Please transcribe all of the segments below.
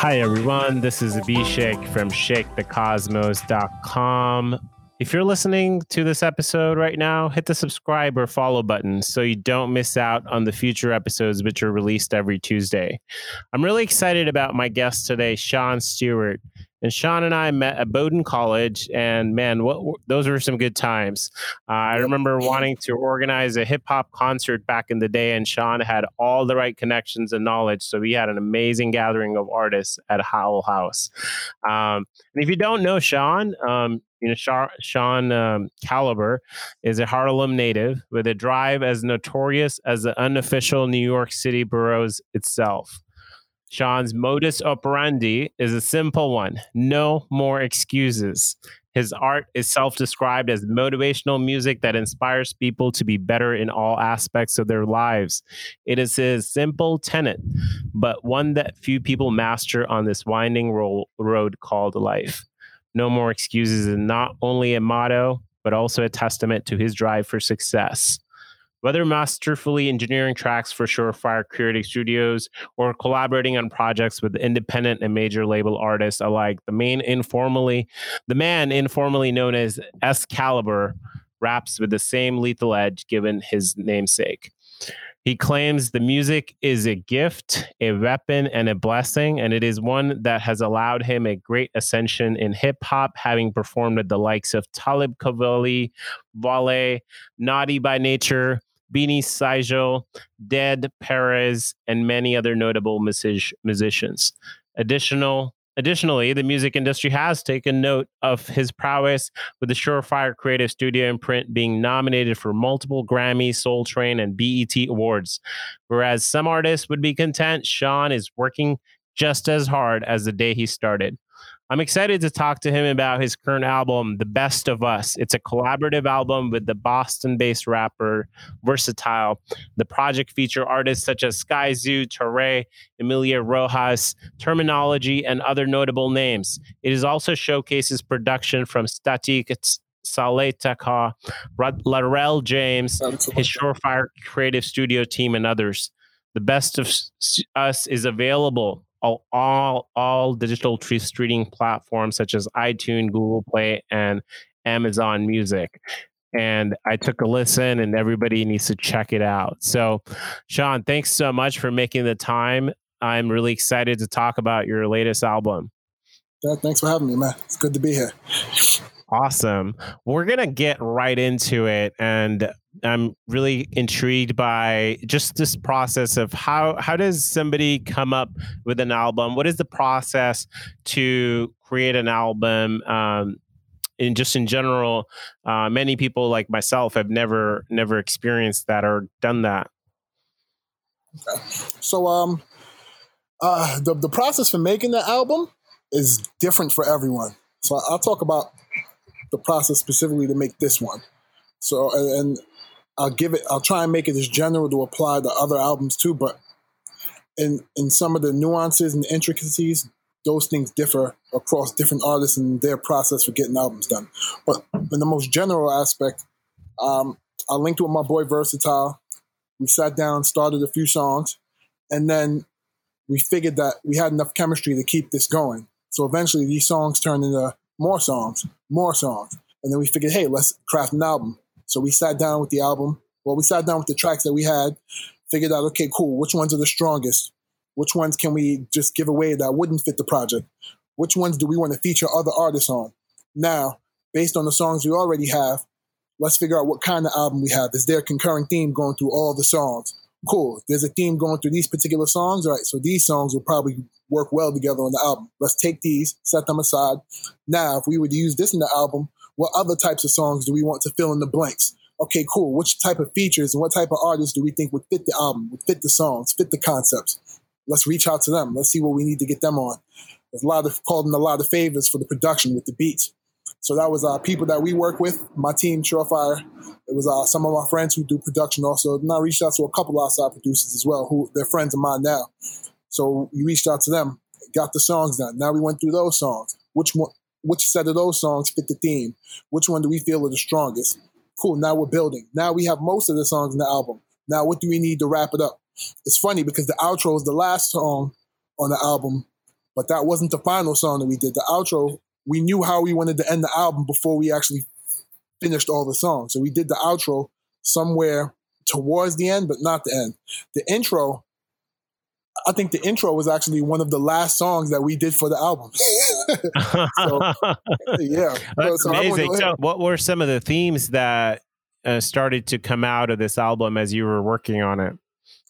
Hi, everyone. This is Abhishek from ShakeTheCosmos.com. If you're listening to this episode right now, hit the subscribe or follow button so you don't miss out on the future episodes, which are released every Tuesday. I'm really excited about my guest today, Sean Stewart. And Sean and I met at Bowdoin College, and man, what those were some good times. Uh, I remember wanting to organize a hip hop concert back in the day, and Sean had all the right connections and knowledge. So we had an amazing gathering of artists at Howell House. Um, and if you don't know Sean, um, you know, Sean um, Caliber is a Harlem native with a drive as notorious as the unofficial New York City boroughs itself. Sean's modus operandi is a simple one no more excuses. His art is self described as motivational music that inspires people to be better in all aspects of their lives. It is his simple tenet, but one that few people master on this winding ro- road called life. No more excuses is not only a motto, but also a testament to his drive for success. Whether masterfully engineering tracks for Surefire Creative Studios or collaborating on projects with independent and major label artists alike, the main informally, the man informally known as S Caliber raps with the same lethal edge given his namesake. He claims the music is a gift, a weapon, and a blessing, and it is one that has allowed him a great ascension in hip hop, having performed with the likes of Talib Kweli, Wale, Naughty by Nature, Beanie Sigel, Dead Prez, and many other notable music- musicians. Additional Additionally, the music industry has taken note of his prowess with the Surefire Creative Studio imprint being nominated for multiple Grammy, Soul Train, and BET awards. Whereas some artists would be content, Sean is working just as hard as the day he started. I'm excited to talk to him about his current album, The Best of Us. It's a collaborative album with the Boston based rapper Versatile. The project feature artists such as Skyzoo, Torae, Emilia Rojas, Terminology, and other notable names. It is also showcases production from Statik Selektah, Larell James, his Surefire Creative Studio team, and others. The Best of Us is available all all, all digital streaming platforms such as iTunes, Google Play, and Amazon Music. And I took a listen, and everybody needs to check it out. So, Sean, thanks so much for making the time. I'm really excited to talk about your latest album. Yeah, thanks for having me, man. It's good to be here. Awesome. We're going to get right into it. And I'm really intrigued by just this process of how, how does somebody come up with an album? What is the process to create an album? Um, just in general, uh, many people like myself have never never experienced that or done that. Okay. So, um, uh, the the process for making the album is different for everyone. So I'll talk about the process specifically to make this one. So and I'll give it. I'll try and make it as general to apply to other albums too. But in in some of the nuances and intricacies, those things differ across different artists and their process for getting albums done. But in the most general aspect, um, I linked with my boy Versatile. We sat down, started a few songs, and then we figured that we had enough chemistry to keep this going. So eventually, these songs turned into more songs, more songs. And then we figured, hey, let's craft an album. So we sat down with the album. Well, we sat down with the tracks that we had, figured out, okay, cool, which ones are the strongest? Which ones can we just give away that wouldn't fit the project? Which ones do we want to feature other artists on? Now, based on the songs we already have, let's figure out what kind of album we have. Is there a concurrent theme going through all the songs? Cool. There's a theme going through these particular songs. All right. So these songs will probably work well together on the album. Let's take these, set them aside. Now, if we were to use this in the album, what other types of songs do we want to fill in the blanks? Okay, cool. Which type of features and what type of artists do we think would fit the album, would fit the songs, fit the concepts? Let's reach out to them. Let's see what we need to get them on. There's a lot of called in a lot of favors for the production with the beats. So that was uh, people that we work with, my team, Surefire. It was uh, some of my friends who do production also. And I reached out to a couple outside producers as well, who they're friends of mine now. So we reached out to them, got the songs done. Now we went through those songs. Which one? Which set of those songs fit the theme? Which one do we feel are the strongest? Cool. Now we're building. Now we have most of the songs in the album. Now what do we need to wrap it up? It's funny because the outro is the last song on the album, but that wasn't the final song that we did. The outro, we knew how we wanted to end the album before we actually finished all the songs. So we did the outro somewhere towards the end, but not the end. The intro, I think the intro was actually one of the last songs that we did for the album. so, yeah, that's so, amazing. So, what were some of the themes that uh, started to come out of this album as you were working on it?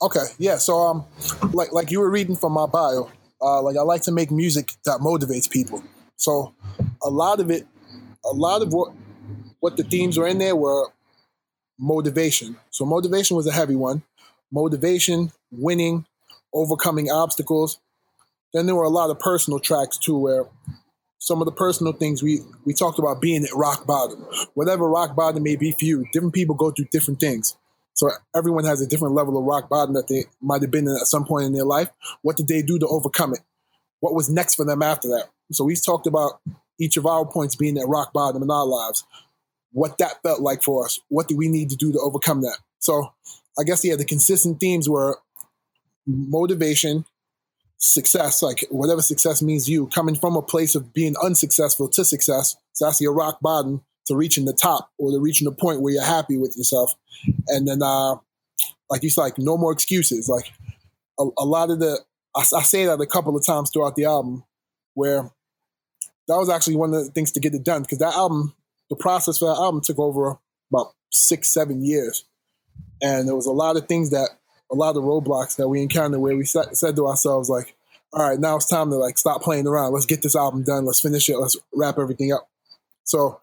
Okay, yeah. So, um, like like you were reading from my bio, uh, like I like to make music that motivates people. So, a lot of it, a lot of what what the themes were in there were motivation. So, motivation was a heavy one. Motivation, winning, overcoming obstacles. Then there were a lot of personal tracks too, where some of the personal things we we talked about being at rock bottom. Whatever rock bottom may be for you, different people go through different things. So everyone has a different level of rock bottom that they might have been in at some point in their life. What did they do to overcome it? What was next for them after that? So we talked about each of our points being at rock bottom in our lives. What that felt like for us. What do we need to do to overcome that? So I guess yeah, the consistent themes were motivation, success, like whatever success means you, coming from a place of being unsuccessful to success. So that's your rock bottom to reaching the top or to reaching the point where you're happy with yourself. And then, uh, like you said, like no more excuses. Like a, a lot of the, I, I, say that a couple of times throughout the album, where that was actually one of the things to get it done because that album, the process for that album took over about six, seven years, and there was a lot of things that a lot of the roadblocks that we encountered where we said, to ourselves like, all right, now it's time to like stop playing around. Let's get this album done. Let's finish it. Let's wrap everything up. So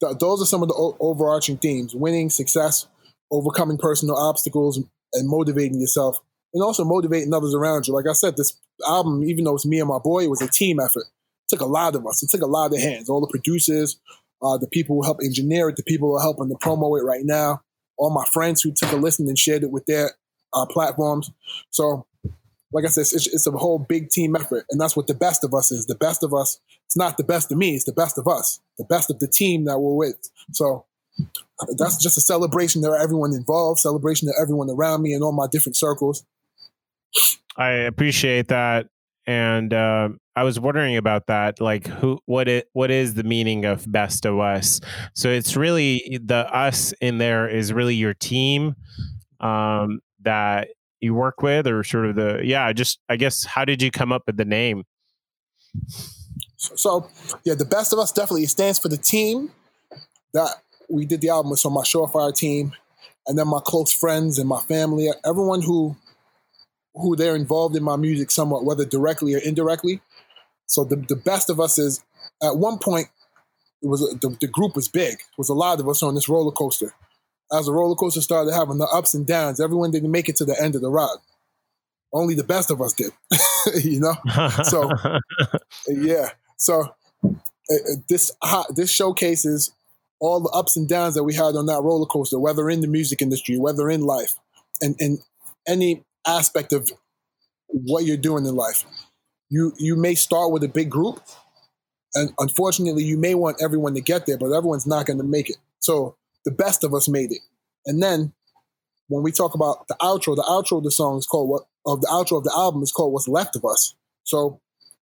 th- those are some of the o- overarching themes: winning, success, overcoming personal obstacles, and motivating yourself, and also motivating others around you. Like I said, this album, even though it's me and my boy, it was a team effort. It took a lot of us. It took a lot of hands. All the producers, uh, the people who help engineer it, the people who are helping to promo it right now, all my friends who took a listen and shared it with their uh, platforms. So, like I said, it's, it's, a whole big team effort, and that's what the best of us is. The best of us. It's not the best of me. It's the best of us. The best of the team that we're with. So that's just a celebration to everyone involved, celebration to everyone around me and all my different circles. I appreciate that and uh, I was wondering about that, like who, what it, what is the meaning of best of us? So it's really the us in there is really your team um, that you work with, or sort of the yeah. Just I guess how did you come up with the name? So yeah, the best of us definitely stands for the team that we did the album with. So my Surefire team, and then my close friends and my family, everyone who who they're involved in my music somewhat, whether directly or indirectly. So the, the best of us is at one point it was the, the group was big. It was a lot of us on this roller coaster. As the roller coaster started having the ups and downs, everyone didn't make it to the end of the ride. Only the best of us did, you know. So yeah, so uh, this uh, this showcases all the ups and downs that we had on that roller coaster, whether in the music industry, whether in life, and and any aspect of what you're doing in life. You you may start with a big group, and unfortunately, you may want everyone to get there, but everyone's not going to make it. So the best of us made it, and then when we talk about the outro, the outro of the song is called what of the outro of the album is called "What's Left of Us." So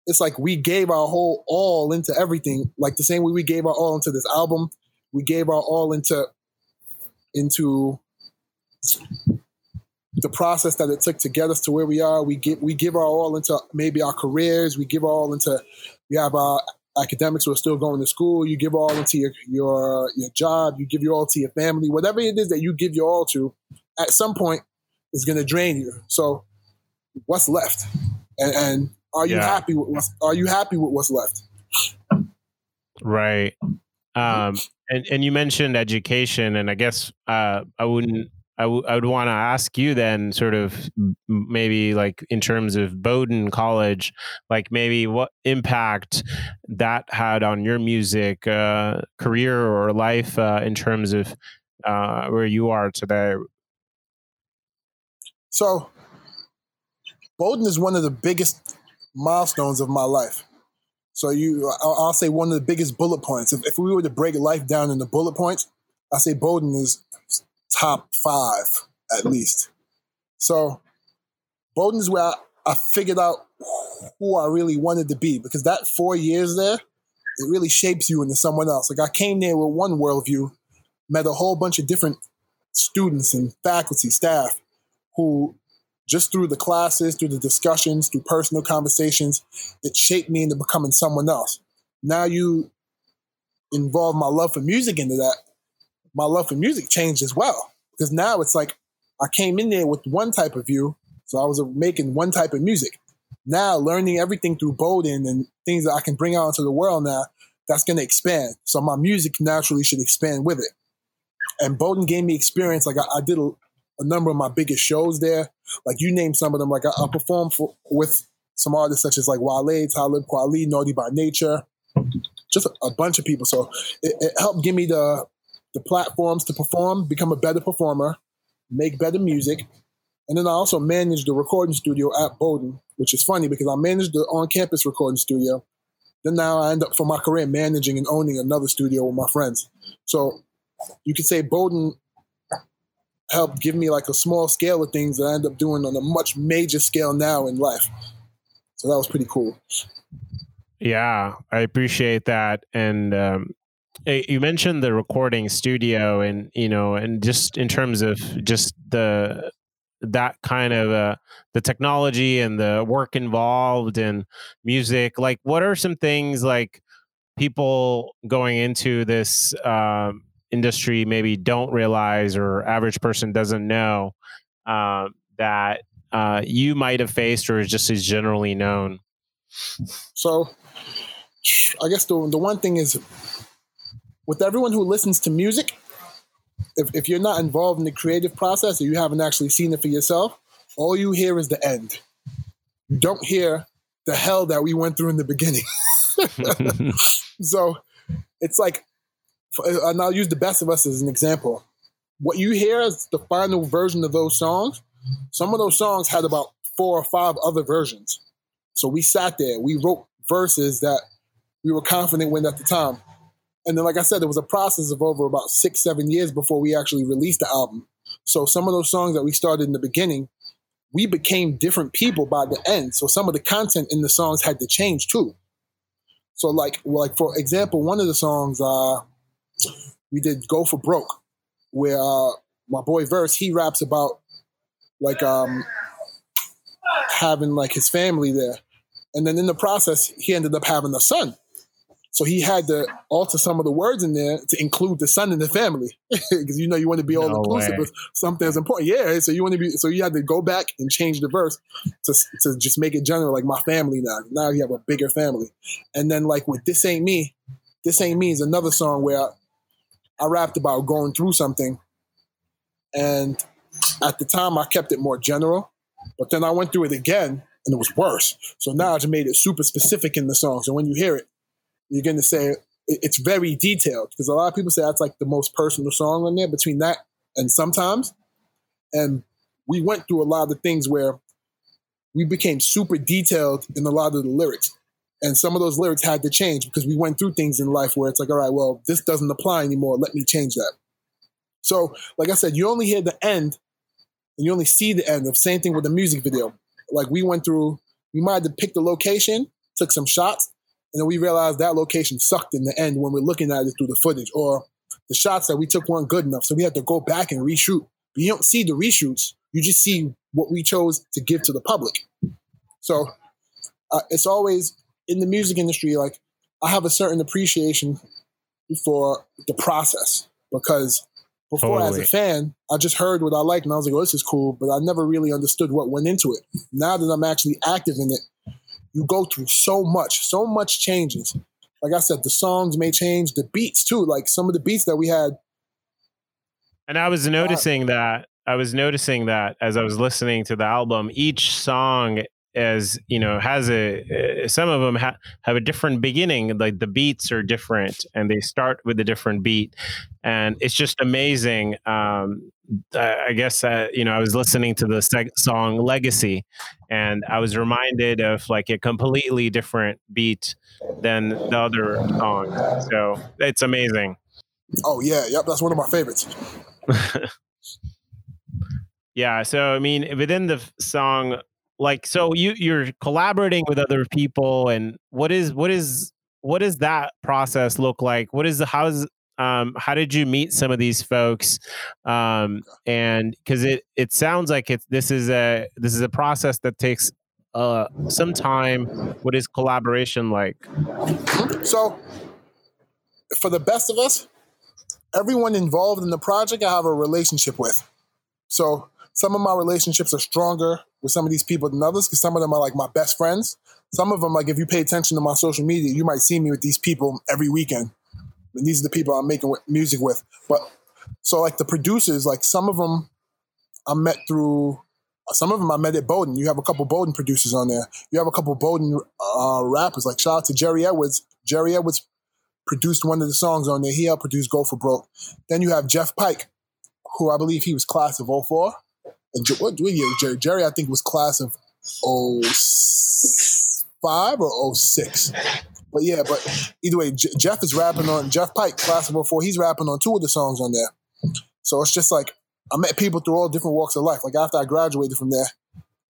it's like we gave our whole all into everything, like the same way we gave our all into this album. We gave our all into into the process that it took to get us to where we are. We give we give our all into maybe our careers. We give our all into you have our academics who are still going to school. You give all into your your your job. You give your all to your family. Whatever it is that you give your all to, at some point, is going to drain you. So, what's left? And, and are you yeah. happy with what's, Are you happy with what's left? Right. Um, and and you mentioned education, and I guess uh, I wouldn't I, w- I would want to ask you then, sort of maybe like in terms of Bowdoin College, like maybe what impact that had on your music uh, career or life uh, in terms of uh, where you are today. So, Bowdoin is one of the biggest milestones of my life. So you, I'll, say one of the biggest bullet points. If, if we were to break life down into bullet points, I say Bowdoin is top five at least. So Bowdoin is where I, I figured out who I really wanted to be because that four years there, it really shapes you into someone else. Like I came there with one worldview, met a whole bunch of different students and faculty, staff who just through the classes, through the discussions, through personal conversations, it shaped me into becoming someone else. Now you involve my love for music into that, my love for music changed as well. Because now it's like I came in there with one type of view, so I was making one type of music. Now learning everything through Bowdoin and things that I can bring out into the world now, that's going to expand. So my music naturally should expand with it. And Bowdoin gave me experience. Like I, I did a, a, number of my biggest shows there. Like you name some of them. Like I, I performed for, with some artists such as like Wale, Talib Kweli, Naughty by Nature, just a, a bunch of people. So it, it helped give me the the platforms to perform, become a better performer, make better music. And then I also managed the recording studio at Bowdoin, which is funny because I managed the on campus recording studio. Then now I end up for my career managing and owning another studio with my friends. So you could say Bowdoin helped give me like a small scale of things that I end up doing on a much major scale now in life. So that was pretty cool. Yeah, I appreciate that. And um, you mentioned the recording studio, and you know, and just in terms of just the that kind of uh, the technology and the work involved and music. Like, what are some things like people going into this um, industry maybe don't realize, or average person doesn't know uh, that uh, you might have faced, or just is generally known? So I guess the the one thing is with everyone who listens to music, if, if you're not involved in the creative process or you haven't actually seen it for yourself, all you hear is the end. You don't hear the hell that we went through in the beginning. so it's like, and I'll use the best of us as an example. What you hear is the final version of those songs. Some of those songs had about four or five other versions. So we sat there, we wrote verses that we were confident with at the time. And then, like I said, there was a process of over about six, seven years before we actually released the album. So some of those songs that we started in the beginning, we became different people by the end. So some of the content in the songs had to change too. So like, like for example, one of the songs uh, we did "Go for Broke," where uh, my boy Verse he raps about like um, having like his family there, and then in the process he ended up having a son. So he had to alter some of the words in there to include the son in the family because you know you want to be all no inclusive with something that's important. Yeah, so you want to be so you had to go back and change the verse to to just make it general, like my family now. Now you have a bigger family, and then like with this ain't me, this ain't me is another song where I, I rapped about going through something, and at the time I kept it more general, but then I went through it again and it was worse. So now I just made it super specific in the song. So when you hear it, you're going to say it's very detailed because a lot of people say that's like the most personal song on there between that and sometimes. And we went through a lot of the things where we became super detailed in a lot of the lyrics. And some of those lyrics had to change because we went through things in life where it's like, all right, well, this doesn't apply anymore. Let me change that. So, like I said, you only hear the end and you only see the end of same thing with the music video. Like we went through, we might have picked the location, took some shots, and then we realized that location sucked in the end when we're looking at it through the footage, or the shots that we took weren't good enough. So we had to go back and reshoot. But you don't see the reshoots, you just see what we chose to give to the public. So uh, it's always in the music industry, like I have a certain appreciation for the process because before totally. as a fan, I just heard what I liked and I was like, oh, this is cool, but I never really understood what went into it. Now that I'm actually active in it, you go through so much, so much changes. Like I said, the songs may change, the beats too. Like some of the beats that we had. And I was noticing uh, that I was noticing that as I was listening to the album, each song as you know has a uh, some of them ha- have a different beginning like the beats are different and they start with a different beat. And it's just amazing um i guess uh, you know i was listening to the seg- song legacy and i was reminded of like a completely different beat than the other song. So it's amazing. Oh yeah yep that's one of my favorites. Yeah so i mean within the song like so you you're collaborating with other people and what is what is what does that process look like? What is the how's um how did you meet some of these folks? Um and because it it sounds like it's this is a this is a process that takes uh some time. What is collaboration like? So, for the best of us, everyone involved in the project I have a relationship with. So, some of my relationships are stronger with some of these people than others because some of them are like my best friends. Some of them, like if you pay attention to my social media, you might see me with these people every weekend. And these are the people I'm making music with. But so, like the producers, like some of them I met through. Some of them I met at Bowdoin. You have a couple Bowdoin producers on there. You have a couple Bowdoin uh, rappers. Like shout out to Jerry Edwards. Jerry Edwards produced one of the songs on there. He helped produce Go for Broke. Then you have Jeff Pike, who I believe he was class of 04. What, what year? Jerry, Jerry, I think, was class of 05 or 06. But yeah, but either way, J- Jeff is rapping on Jeff Pike, class of 04. He's rapping on two of the songs on there. So it's just like I met people through all different walks of life. Like after I graduated from there,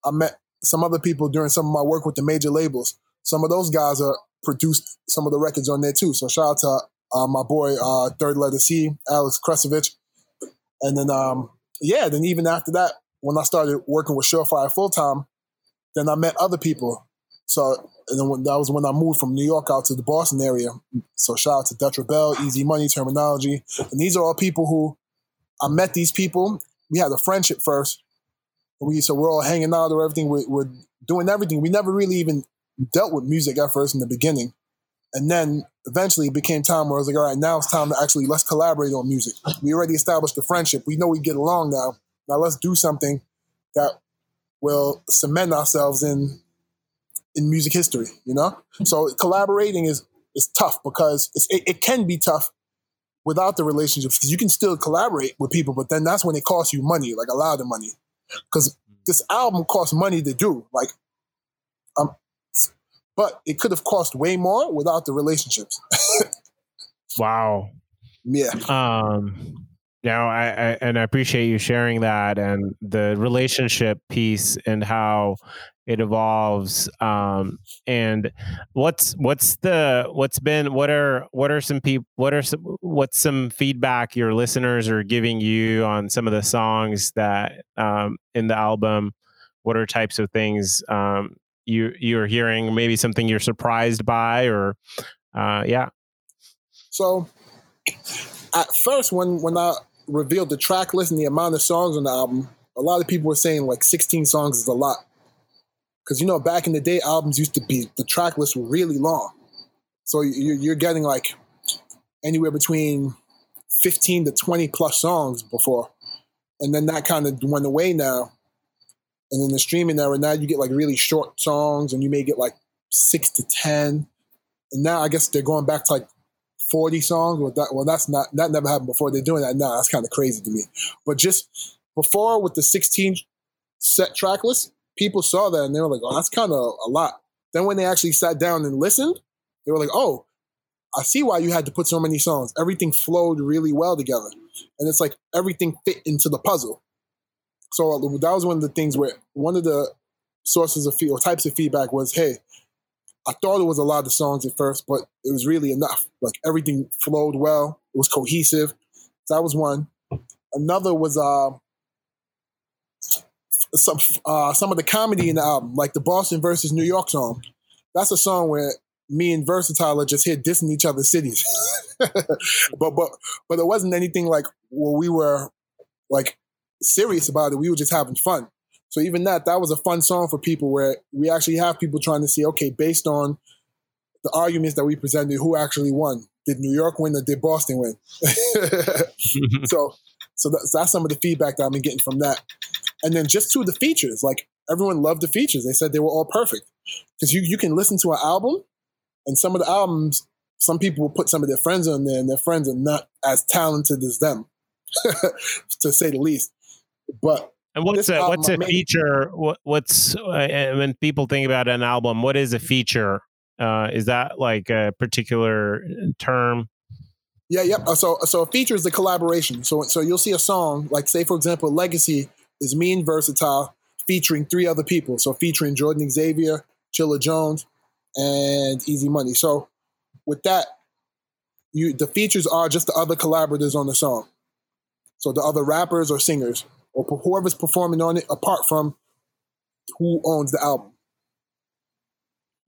I met some other people during some of my work with the major labels. Some of those guys are produced some of the records on there too. So shout out to uh, my boy uh, Third Letter C, Alex Kresovich. And then um, yeah, then even after that, when I started working with Surefire full time, then I met other people. So and then when, that was when I moved from New York out to the Boston area. So shout out to Detra Bell, Easy Money, Terminology, and these are all people who I met. These people, we had a friendship first. We so we're all hanging out or everything. We're, we're doing everything. We never really even dealt with music at first in the beginning, and then eventually it became time where I was like, all right, now it's time to actually let's collaborate on music. We already established the friendship. We know we get along now. Now let's do something that will cement ourselves in in music history, you know? So collaborating is is tough because it, it can be tough without the relationships because you can still collaborate with people, but then that's when it costs you money, like a lot of money. Because this album costs money to do, like, um, but it could have cost way more without the relationships. wow. Yeah. Um. Now, I, I and I appreciate you sharing that and the relationship piece and how it evolves um and what's what's the what's been what are what are some people what are some what's some feedback your listeners are giving you on some of the songs that um in the album? What are types of things um you you're hearing? Maybe something you're surprised by or uh yeah. So at first when when i revealed the track list and the amount of songs on the album. A lot of people were saying like 16 songs is a lot. Because you know back in the day albums used to be the track lists were really long. So you're getting like anywhere between 15 to 20 plus songs before. And then that kind of went away now. And in the streaming era now you get like really short songs and you may get like six to ten. And now i guess they're going back to like 40 songs well, that, well that's not that never happened before they're doing that now that's kind of crazy to me but just before with the 16 set track list people saw that and they were like, oh, that's kind of a lot. Then when they actually sat down and listened, they were like, oh, I see why you had to put so many songs. Everything flowed really well together. And it's like everything fit into the puzzle. So uh, that was one of the things where one of the sources of or types of feedback was, hey, I thought it was a lot of songs at first, but it was really enough. Like everything flowed well. It was cohesive. So that was one. Another was uh, some uh, some of the comedy in the album, like the Boston versus New York song. That's a song where me and Versatile are just here dissing each other's cities. but but but it wasn't anything like where we were like serious about it. We were just having fun. So even that, that was a fun song for people where we actually have people trying to see, okay, based on the arguments that we presented, who actually won? Did New York win or did Boston win? so so that's, that's some of the feedback that I've been getting from that. And then just to the features, like everyone loved the features. They said they were all perfect because you you can listen to an album, and some of the albums, some people will put some of their friends on there, and their friends are not as talented as them, to say the least. But and what's a what's a feature? What, what's uh, when people think about an album? What is a feature? Uh, is that like a particular term? Yeah, yep. Yeah. So so a feature is the collaboration. So so you'll see a song like say for example Legacy is me and Versatile featuring three other people. So featuring Jordan Xavier, Chilla Jones, and Easy Money. So with that, you the features are just the other collaborators on the song. So the other rappers or singers or whoever's performing on it, apart from who owns the album.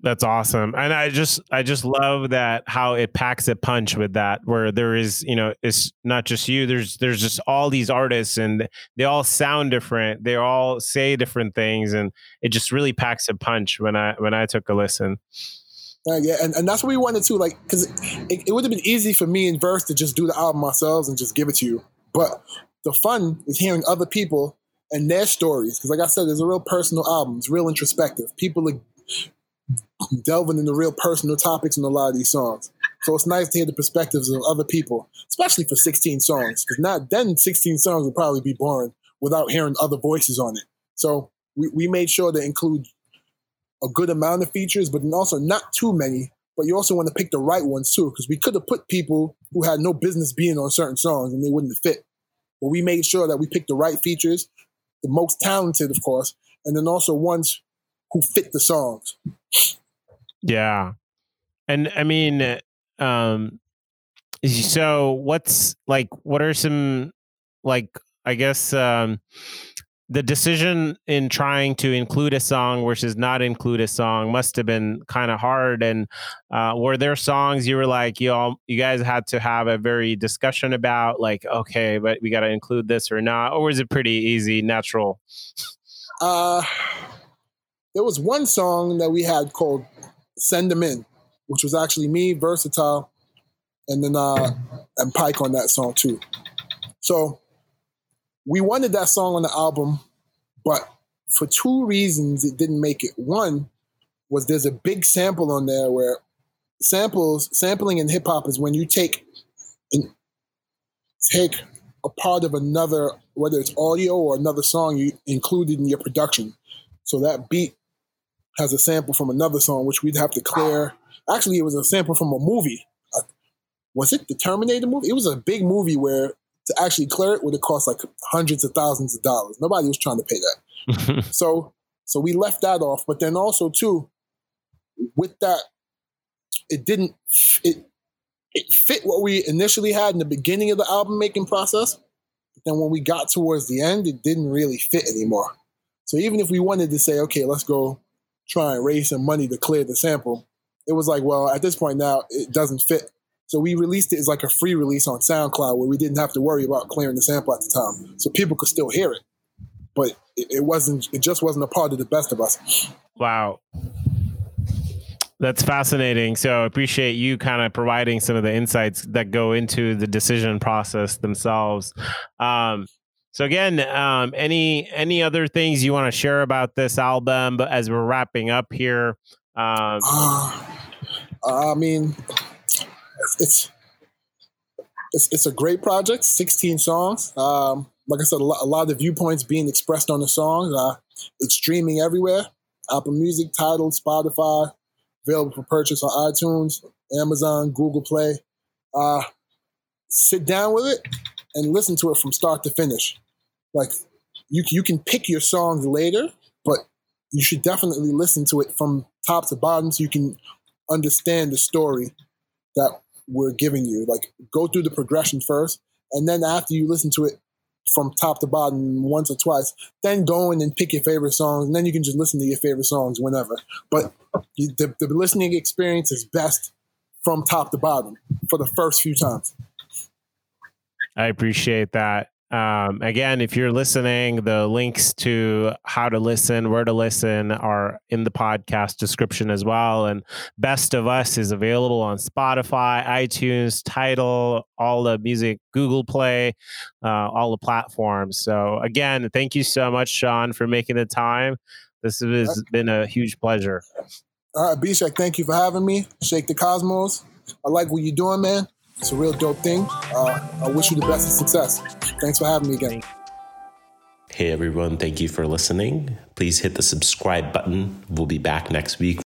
That's awesome. And I just I just love that how it packs a punch with that where there is, you know, it's not just you, there's there's just all these artists and they all sound different. They all say different things and it just really packs a punch when I when I took a listen. Uh, yeah, and, and that's what we wanted to like because it, it would have been easy for me and Verse to just do the album ourselves and just give it to you. But the fun is hearing other people and their stories. Because like I said, it's a real personal album. It's real introspective. People are delving into real personal topics in a lot of these songs. So it's nice to hear the perspectives of other people, especially for 16 songs. Because not then 16 songs would probably be boring without hearing other voices on it. So we, we made sure to include a good amount of features, but also not too many. But you also want to pick the right ones too, because we could have put people who had no business being on certain songs and they wouldn't fit. But we made sure that we picked the right features, the most talented, of course, and then also ones who fit the songs. Yeah. And I mean, um, so what's like, what are some, like, I guess, um, the decision in trying to include a song versus not include a song must have been kind of hard. And uh, were there songs you were like, you all, you guys had to have a very discussion about, like, okay, but we got to include this or not, or was it pretty easy, natural? Uh, there was one song that we had called "Send Them In," which was actually me, Versatile, and then uh, and Pike on that song too. So we wanted that song on the album, but for two reasons it didn't make it. One was there's a big sample on there where samples sampling in hip hop is when you take and take a part of another, whether it's audio or another song you included in your production. So that beat has a sample from another song, which we'd have to clear. Actually, it was a sample from a movie. Uh, was it the Terminator movie? It was a big movie where to actually clear it would have cost like hundreds of thousands of dollars. Nobody was trying to pay that. so so we left that off. But then also too, with that, it didn't it it fit what we initially had in the beginning of the album making process. But then when we got towards the end, it didn't really fit anymore. So even if we wanted to say, okay, let's go try and raise some money to clear the sample, it was like, well, at this point now, it doesn't fit so we released it as like a free release on SoundCloud where we didn't have to worry about clearing the sample at the time. So people could still hear it. But it, it wasn't it just wasn't a part of the best of us. Wow. That's fascinating. So I appreciate you kind of providing some of the insights that go into the decision process themselves. Um, so again, um, any any other things you want to share about this album? But as we're wrapping up here, um, uh, I mean, it's it's it's a great project. Sixteen songs. Um, like I said, a lot, a lot, of viewpoints being expressed on the songs. Uh, it's streaming everywhere: Apple Music, Tidal, Spotify, available for purchase on iTunes, Amazon, Google Play. Uh, sit down with it and listen to it from start to finish. Like you, you can pick your songs later, but you should definitely listen to it from top to bottom so you can understand the story that we're giving you. Like go through the progression first, and then after you listen to it from top to bottom once or twice, then go in and pick your favorite songs, and then you can just listen to your favorite songs whenever. But you, the, the listening experience is best from top to bottom for the first few times. I appreciate that. Um, again, if you're listening, the links to how to listen, where to listen are in the podcast description as well. And Best of Us is available on Spotify, iTunes, Tidal, all the music, Google Play, uh, all the platforms. So, again, thank you so much, Sean, for making the time. This has been a huge pleasure. All right, B-Shake, thank you for having me. Shake the Cosmos. I like what you're doing, man. It's a real dope thing. Uh, I wish you the best of success. Thanks for having me again. Hey everyone, thank you for listening. Please hit the subscribe button. We'll be back next week